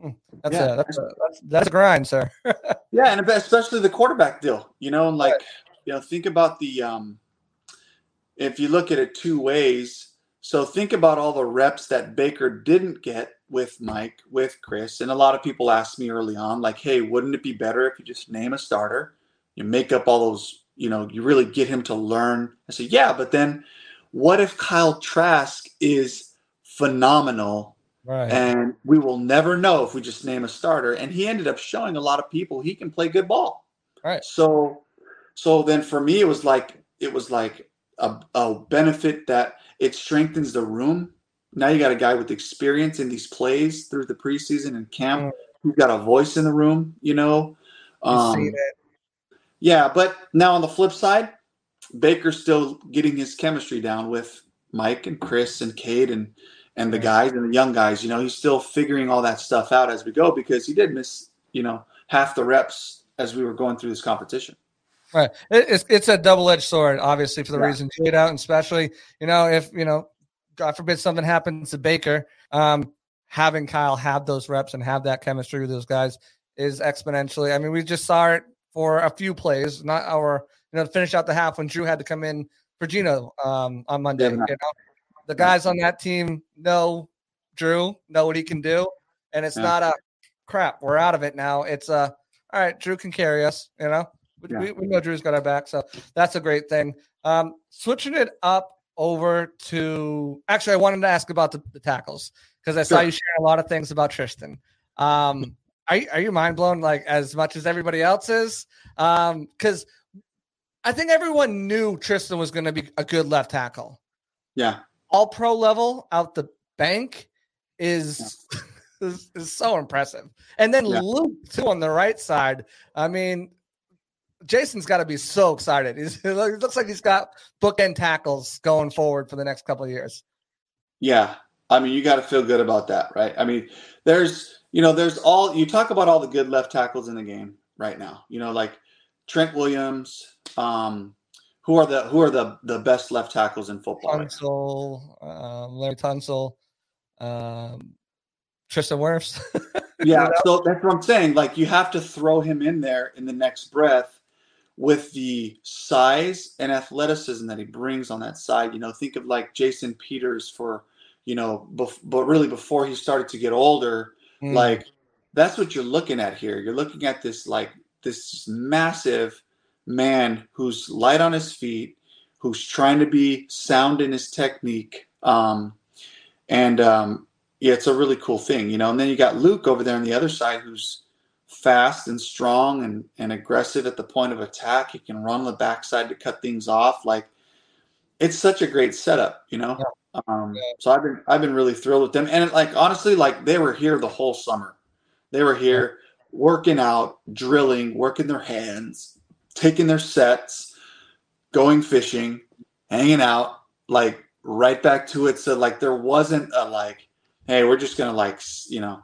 Hmm, that's yeah. a that's a that's, that's a grind, sir. yeah, and especially the quarterback deal. You know, like right. you know, think about the um, if you look at it two ways. So think about all the reps that Baker didn't get with Mike, with Chris, and a lot of people asked me early on, like, "Hey, wouldn't it be better if you just name a starter? You make up all those, you know, you really get him to learn." I said, "Yeah, but then what if Kyle Trask is phenomenal Right. And we will never know if we just name a starter. And he ended up showing a lot of people he can play good ball. Right. So so then for me it was like it was like a, a benefit that it strengthens the room. Now you got a guy with experience in these plays through the preseason and camp mm. who's got a voice in the room, you know. Um, yeah, but now on the flip side, Baker's still getting his chemistry down with Mike and Chris and Cade and and the guys and the young guys. You know, he's still figuring all that stuff out as we go because he did miss, you know, half the reps as we were going through this competition. Right. It's it's a double edged sword, obviously, for the yeah. reason Jade out, and especially, you know, if you know, God forbid something happens to Baker, um, having Kyle have those reps and have that chemistry with those guys is exponentially. I mean, we just saw it for a few plays, not our, you know, to finish out the half when Drew had to come in for Geno um, on Monday. Yeah, you know? The guys on that team know Drew, know what he can do, and it's yeah. not a crap. We're out of it now. It's a all right. Drew can carry us. You know, yeah. we, we know Drew's got our back, so that's a great thing. Um, switching it up over to actually, I wanted to ask about the, the tackles because I saw you share a lot of things about Tristan. Um, are, are you mind blown like as much as everybody else is? Um, because I think everyone knew Tristan was going to be a good left tackle. Yeah all pro level out the bank is, yeah. is, is so impressive. And then yeah. Luke too on the right side. I mean, Jason's got to be so excited. He's, it looks like he's got bookend tackles going forward for the next couple of years. Yeah, I mean, you got to feel good about that, right? I mean, there's you know, there's all you talk about all the good left tackles in the game right now. You know, like Trent Williams, um, who are the who are the the best left tackles in football? Tunsil, right uh, Laremy Tunsil, um, Tristan Wirfs. yeah, so that's what I'm saying. Like you have to throw him in there in the next breath with the size and athleticism that he brings on that side. You know, think of like Jason Peters for you know, bef- but really before he started to get older, mm. like that's what you're looking at here. You're looking at this like this massive man who's light on his feet, who's trying to be sound in his technique. Um, and um, yeah, it's a really cool thing, you know. And then you got Luke over there on the other side who's fast and strong and, and aggressive at the point of attack. He can run on the backside to cut things off. Like it's such a great setup, you know. Yeah. Um, yeah. So I've been I've been really thrilled with them, and like honestly, like they were here the whole summer. They were here working out, drilling, working their hands, taking their sets, going fishing, hanging out, like right back to it. So like there wasn't a like, hey, we're just gonna like you know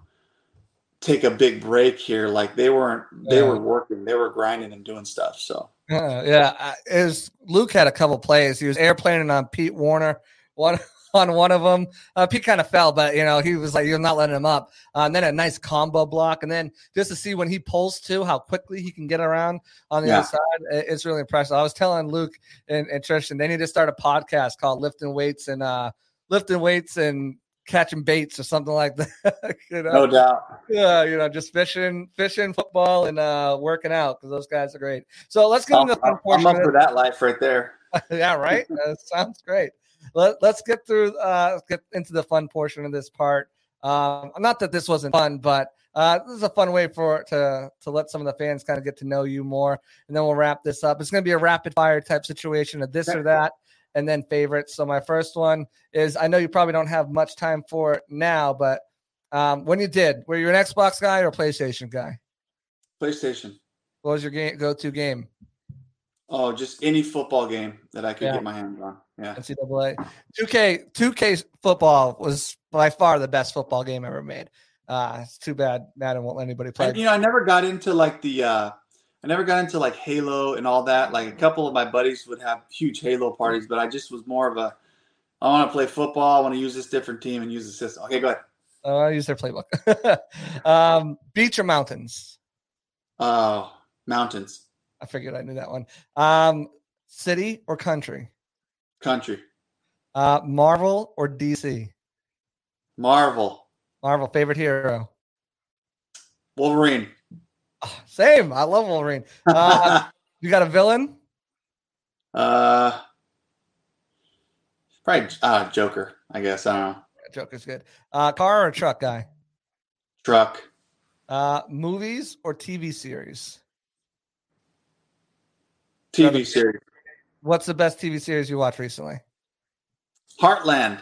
take a big break here. Like they weren't, they yeah. were working, they were grinding and doing stuff. So uh, yeah, it was Luke had a couple plays. He was airplaning on Pete Warner. One on one of them. Uh, Pete kind of fell, but you know he was like, "You're not letting him up." Uh, and then a nice combo block, and then just to see when he pulls to how quickly he can get around on the yeah. other side, it's really impressive. I was telling Luke and, and Tristan they need to start a podcast called "Lifting Weights" and uh, lifting weights and catching baits or something like that. you know? No doubt. Yeah, you know, just fishing, fishing, football, and uh, working out because those guys are great. So let's get into the fun I'm, portion. I'm up for that life right there. yeah, right. That sounds great. Let, us get through. Uh, get into the fun portion of this part. Um, not that this wasn't fun, but uh, this is a fun way for to to let some of the fans kind of get to know you more, and then we'll wrap this up. It's going to be a rapid fire type situation of this or that, and then favorites. So my first one is I know you probably don't have much time for it now, but um, when you did, were you an Xbox guy or a PlayStation guy? PlayStation. What was your game go to game? Oh, just any football game that I could Yeah. get my hands on. Yeah. NCAA. 2K 2K football was by far the best football game ever made. Uh, it's too bad Madden won't let anybody play. And, you know, I never got into like the uh I never got into like Halo and all that. Like a couple of my buddies would have huge Halo parties, but I just was more of a I want to play football, I want to use this different team and use the system. Okay, go ahead. Uh, I use their playbook. um, beach or mountains? Oh, mountains, I figured I knew that one. Um, city or country? Country, Uh, Marvel or DC? Marvel, Marvel favorite hero. Wolverine. Oh, same. I love Wolverine. Uh, you got a villain? Uh probably uh Joker, I guess. I don't know. Joker's good. Uh, car or truck guy? Truck. Uh, movies or TV series? TV series. What's the best TV series you watched recently? Heartland.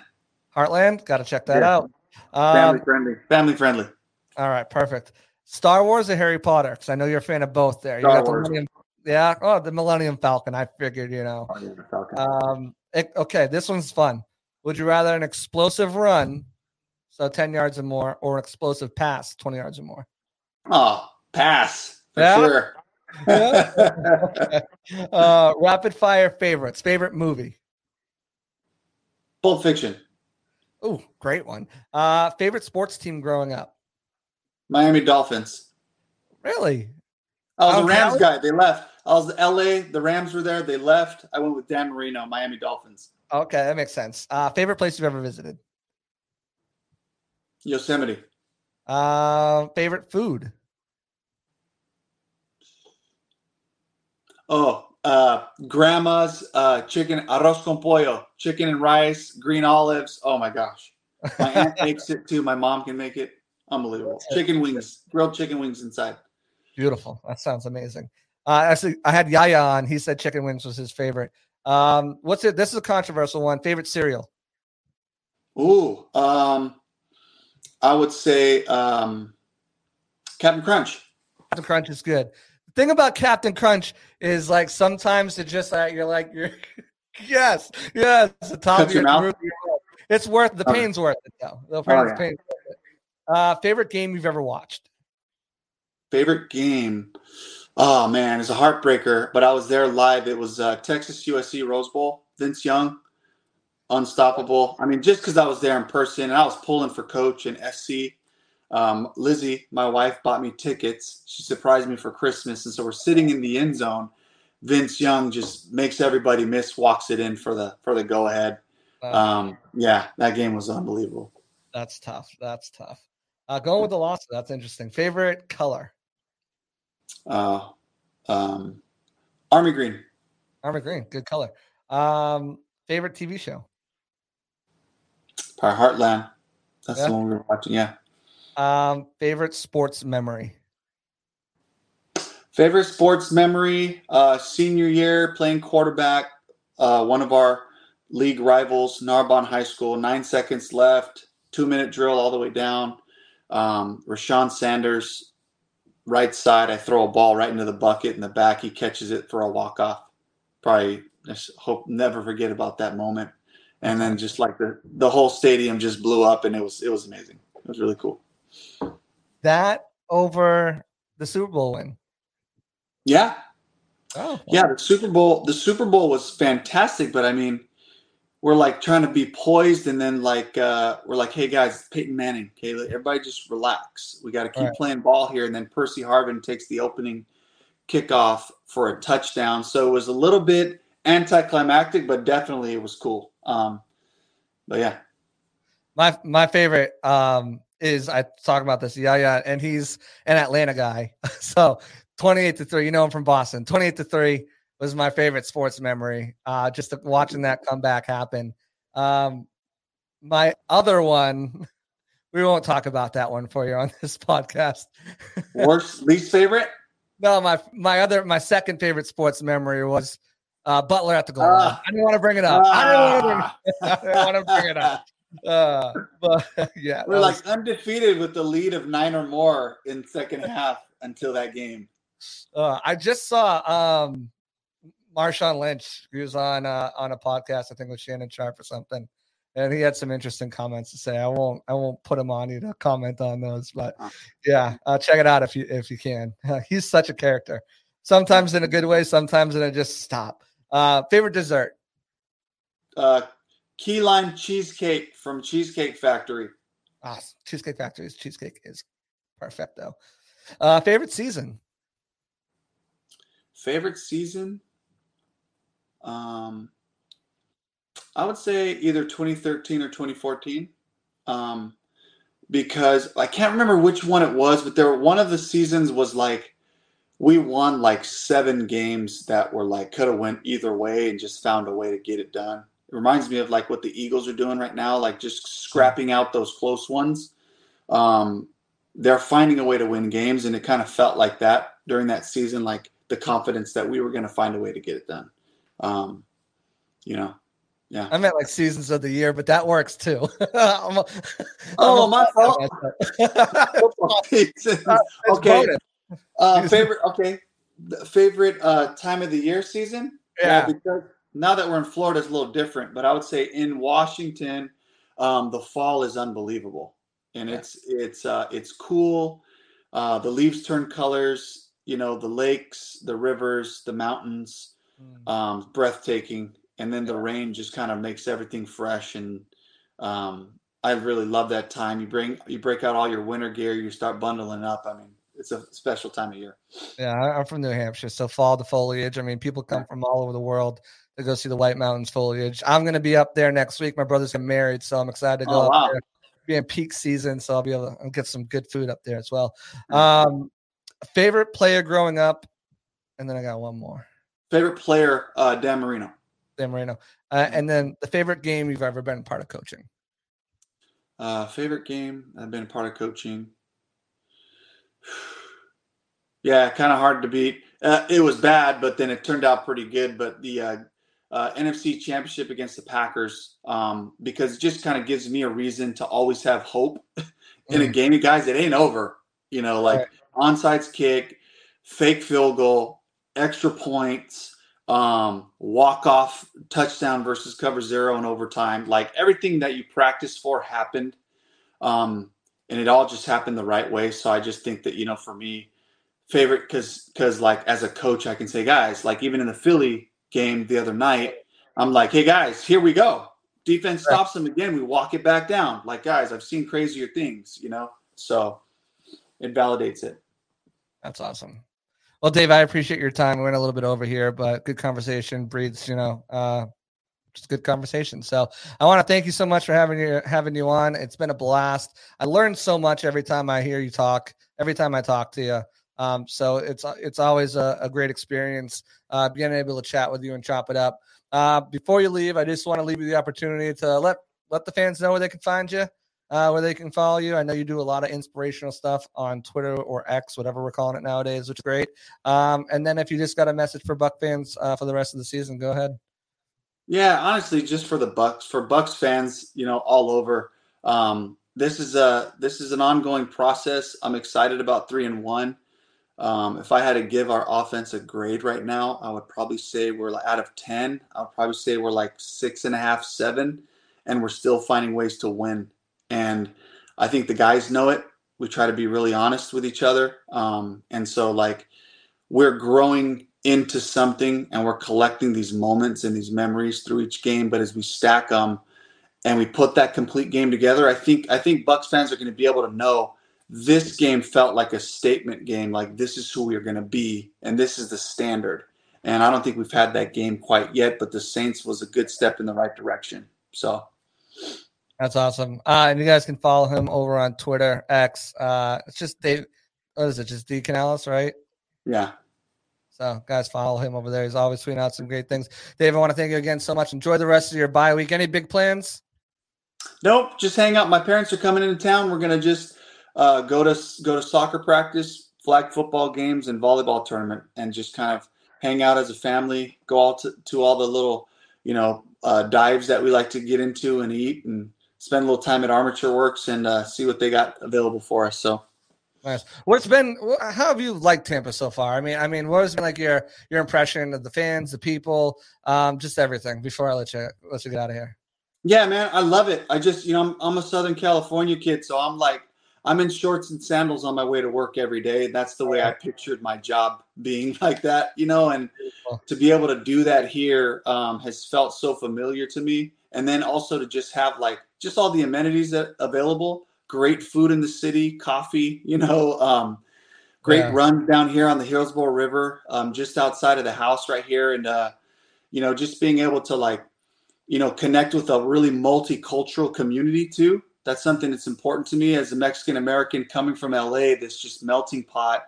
Heartland. Got to check that Yeah. out. Family Um, friendly. Family friendly. all right, perfect. Star Wars or Harry Potter? Because I know you're a fan of both. There, you Star got the Wars. Millennium, yeah. Oh, the Millennium Falcon. I figured, you know. Um, it- okay, this one's fun. Would you rather an explosive run, so ten yards or more, or an explosive pass, twenty yards or more? oh, pass. For Yeah? sure. Uh, rapid fire favorites. Favorite movie. Pulp Fiction. Oh, great one. Uh, favorite sports team growing up. Miami Dolphins. Really? I was Oh, a Rams Cali? guy. They left. I was the LA. The Rams were there. They left. I went with Dan Marino, Miami Dolphins. Okay, that makes sense. Uh, favorite place you've ever visited. Yosemite. Uh, favorite food. Oh, uh, grandma's uh, chicken arroz con pollo, chicken and rice, green olives. Oh my gosh, my aunt makes it too. My mom can make it. Unbelievable. Chicken wings, grilled chicken wings inside. Beautiful. That sounds amazing. Uh, actually, I had Yaya on. He said chicken wings was his favorite. Um, what's it? This is a controversial one. Favorite cereal. Ooh, um, I would say um, Captain Crunch. Captain Crunch is good. Thing about Captain Crunch is like sometimes it just like you're like you're yes, yes, the top of your mouth? roof of your mouth. It's worth the Oh. pain's worth it though. The Oh, pain's, yeah. pain's worth it. Uh, favorite game you've ever watched. Favorite game? Oh man, it's a heartbreaker. But I was there live. It was uh, Texas USC Rose Bowl. Vince Young, unstoppable. I mean, just because I was there in person and I was pulling for coach and SC. Um, Lizzie, my wife, bought me tickets. She surprised me for Christmas, and so we're sitting in the end zone. Vince Young just makes everybody miss, walks it in for the for the go ahead. Um, yeah, that game was unbelievable. that's tough. That's tough. Uh, going with the loss. That's interesting. Favorite color. Uh, um, Army Green. Army green. Good color. Um, favorite TV show. Probably Heartland. That's Yeah. the one we were watching. Yeah. Um, favorite sports memory. Favorite sports memory: uh, senior year playing quarterback. Uh, one of our league rivals, Narbonne High School. Nine seconds left. Two minute drill all the way down. Um, Rashawn Sanders, right side. I throw a ball right into the bucket in the back. He catches it for a walk off. Probably just hope never forget about that moment. And then just like the the whole stadium just blew up, and it was it was amazing. It was really cool. That over the Super Bowl win. Yeah, Oh, Yeah, the Super Bowl. The Super Bowl was fantastic, but I mean, we're like trying to be poised, and then like uh, we're like, "Hey guys, it's Peyton Manning. Okay, everybody just relax. We got to keep Right. playing ball here." And then Percy Harvin takes the opening kickoff for a touchdown. So it was a little bit anticlimactic, but definitely it was cool. Um, but yeah, my my favorite um, is I talk about this. Yeah, yeah, and he's an Atlanta guy. so 28 to 3. You know him from Boston. 28 to 3 was my favorite sports memory. Uh, just watching that comeback happen. Um, my other one, we won't talk about that one for you on this podcast. Worst, least favorite? No, my my other my second favorite sports memory was uh, Butler at the goal line. Uh, I didn't want to bring it up. Uh, I didn't want to bring, it up. Uh, but yeah, we're like was, undefeated with the lead of nine or more in second half until that game. Uh, I just saw um, Marshawn Lynch. He was on uh, on a podcast, I think with Shannon Sharpe or something, and he had some interesting comments to say. I won't I won't put him on you to comment on those, but yeah, uh, check it out if you if you can. he's such a character. Sometimes in a good way, sometimes in a just stop. Uh, favorite dessert? Uh, key lime cheesecake from Cheesecake Factory. Ah, Cheesecake Factory's cheesecake is perfecto. Uh, favorite season? Favorite season? Um, I would say either 2013 or 2014. Um, because I can't remember which one it was, but there one of the seasons was like we won like seven games that were like could have went either way and just found a way to get it done. It reminds me of like what the Eagles are doing right now, like just scrapping out those close ones. Um, they're finding a way to win games, and it kind of felt like that during that season, like the confidence that we were going to find a way to get it done. Um, you know, yeah. I meant like seasons of the year, but that works too. I'm a, oh, I'm my fault. okay. Uh, favorite, okay. Favorite uh, time of the year season? Yeah. because now that we're in Florida, it's a little different, but I would say in Washington, um, the fall is unbelievable, and yeah. it's it's uh, it's cool. Uh, the leaves turn colors. You know, the lakes, the rivers, the mountains, mm. um, breathtaking, and then the rain just kind of makes everything fresh. And um, I really love that time. You bring you break out all your winter gear, you start bundling up. I mean, it's a special time of year. Yeah, I'm from New Hampshire, so fall the foliage. I mean, people come from all over the world to go see the White Mountains foliage. I'm going to be up there next week. My brother's getting married, so I'm excited to go oh, up wow. there. Be in peak season, so I'll be able to get some good food up there as well. Um, favorite player growing up, and then I got one more. Favorite player, uh, Dan Marino. Dan Marino, uh, and then the favorite game you've ever been part of coaching. Uh, favorite game I've been part of coaching. Yeah, kind of hard to beat. Uh, it was bad, but then it turned out pretty good. But the uh, uh, NFC Championship against the Packers, um, because it just kind of gives me a reason to always have hope in a mm. game. Guys, it ain't over. You know, like right. onside kick, fake field goal, extra points, um, walk off touchdown versus cover zero in overtime. Like everything that you practice for happened. Um, and it all just happened the right way. So I just think that you know, for me, favorite because because like as a coach, I can say, guys, like even in the Philly game the other night, I'm like, hey guys, here we go. Defense stops them again. We walk it back down. Like guys, I've seen crazier things, you know. So it validates it. That's awesome. Well, Dave, I appreciate your time. We went a little bit over here, but good conversation breeds, you know, uh, just good conversation. So I want to thank you so much for having you having you on. It's been a blast. I learned so much every time I hear you talk. Every time I talk to you. Um, so it's it's always a, a great experience uh, being able to chat with you and chop it up. Uh, before you leave, I just want to leave you the opportunity to let let the fans know where they can find you, uh, where they can follow you. I know you do a lot of inspirational stuff on Twitter or X, whatever we're calling it nowadays, which is great. Um, and then if you just got a message for Buck fans uh, for the rest of the season, go ahead. Yeah, honestly, just for the Bucs, for Bucs fans, you know, all over. Um, this is a this is an ongoing process. I'm excited about three and one. Um, if I had to give our offense a grade right now, I would probably say we're like, out of ten. I would probably say we're like six and a half, seven, and we're still finding ways to win. And I think the guys know it. We try to be really honest with each other, um, and so like we're growing into something and we're collecting these moments and these memories through each game but as we stack them and we put that complete game together i think i think Bucs fans are going to be able to know this game felt like a statement game like this is who we're going to be and this is the standard and i don't think we've had that game quite yet but the saints was a good step in the right direction so That's awesome. Uh, and you guys can follow him over on Twitter, X. Uh, it's just Dave. What is it? Just D Canales, right? Yeah. So, guys, follow him over there. He's always tweeting out some great things. Dave, I want to thank you again so much. Enjoy the rest of your bye week. Any big plans? Nope. Just hang out. My parents are coming into town. We're gonna just uh, go to go to soccer practice, flag football games, and volleyball tournament, and just kind of hang out as a family. Go out to, to all the little, you know, uh, dives that we like to get into and eat, and spend a little time at Armature Works and uh, see what they got available for us. So Nice. What's been? How have you liked Tampa so far? I mean, I mean, what has been like your your impression of the fans, the people, um, just everything? Before I let you let you get out of here. Yeah, man, I love it. I just, you know, I'm, I'm a Southern California kid, so I'm like, I'm in shorts and sandals on my way to work every day. That's the way I pictured my job being like that, you know, and to be able to do that here um, has felt so familiar to me. And then also to just have like just all the amenities that available great food in the city, coffee, you know, um, great yeah. runs down here on the Hillsborough River, um, just outside of the house right here. And, uh, you know, just being able to like, you know, connect with a really multicultural community too. That's something that's important to me as a Mexican American coming from LA, this just melting pot.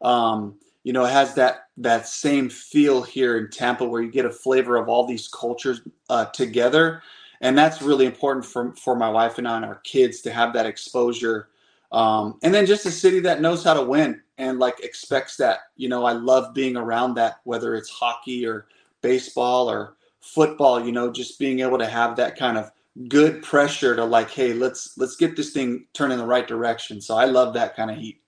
Um, you know, has that that same feel here in Tampa where you get a flavor of all these cultures uh, together and that's really important for for my wife and I and our kids to have that exposure. Um, and then just a city that knows how to win and like expects that. You know, I love being around that, whether it's hockey or baseball or football. You know, just being able to have that kind of good pressure to like, hey, let's let's get this thing turned in the right direction. So I love that kind of heat.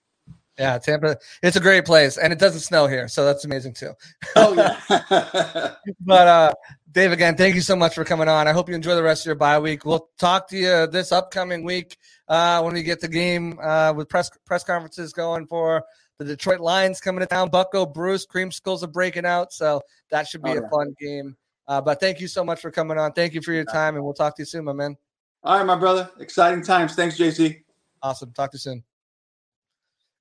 Yeah, Tampa. It's a great place, and it doesn't snow here, so that's amazing too. Oh yeah. but uh, Dave, again, thank you so much for coming on. I hope you enjoy the rest of your bye week. We'll talk to you this upcoming week uh, when we get the game uh, with press press conferences going for the Detroit Lions coming to town. Bucco, Bruce, Creamsicles are breaking out, so that should be oh, a yeah. fun game. Uh, but thank you so much for coming on. Thank you for your time, and we'll talk to you soon, my man. All right, my brother. Exciting times. Thanks, JC. Awesome. Talk to you soon.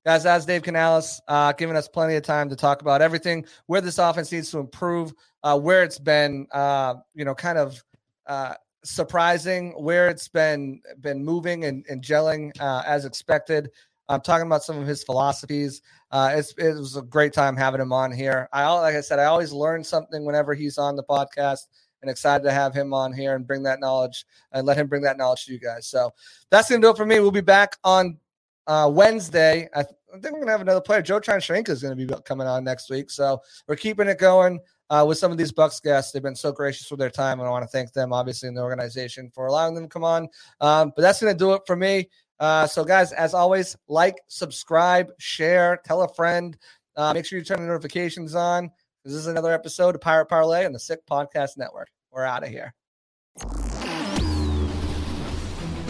Guys, that's Dave Canales uh, giving us plenty of time to talk about everything, where this offense needs to improve, uh, where it's been, uh, you know, kind of uh, surprising, where it's been been moving and, and gelling uh, as expected. I'm talking about some of his philosophies. Uh, it was a great time having him on here. I like I said, I always learn something whenever he's on the podcast, and excited to have him on here and bring that knowledge and let him bring that knowledge to you guys. So that's gonna do it for me. We'll be back on uh, Wednesday, I, th- I, think we're gonna have another player. Joe Tryon-Shoyinka is gonna be coming on next week, so we're keeping it going uh, with some of these Bucs guests. They've been so gracious with their time, and I want to thank them, obviously, in the organization for allowing them to come on. Um, but that's gonna do it for me. Uh, so, guys, as always, like, subscribe, share, tell a friend. Uh, make sure you turn the notifications on. This is another episode of Pirate Parlay on the Sick Podcast Network. We're out of here.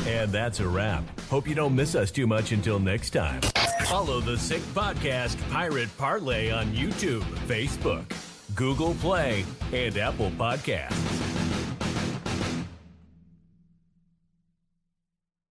And that's a wrap. Hope you don't miss us too much until next time. Follow the Sick Podcast Pirate Parlay on YouTube, Facebook, Google Play, and Apple Podcasts.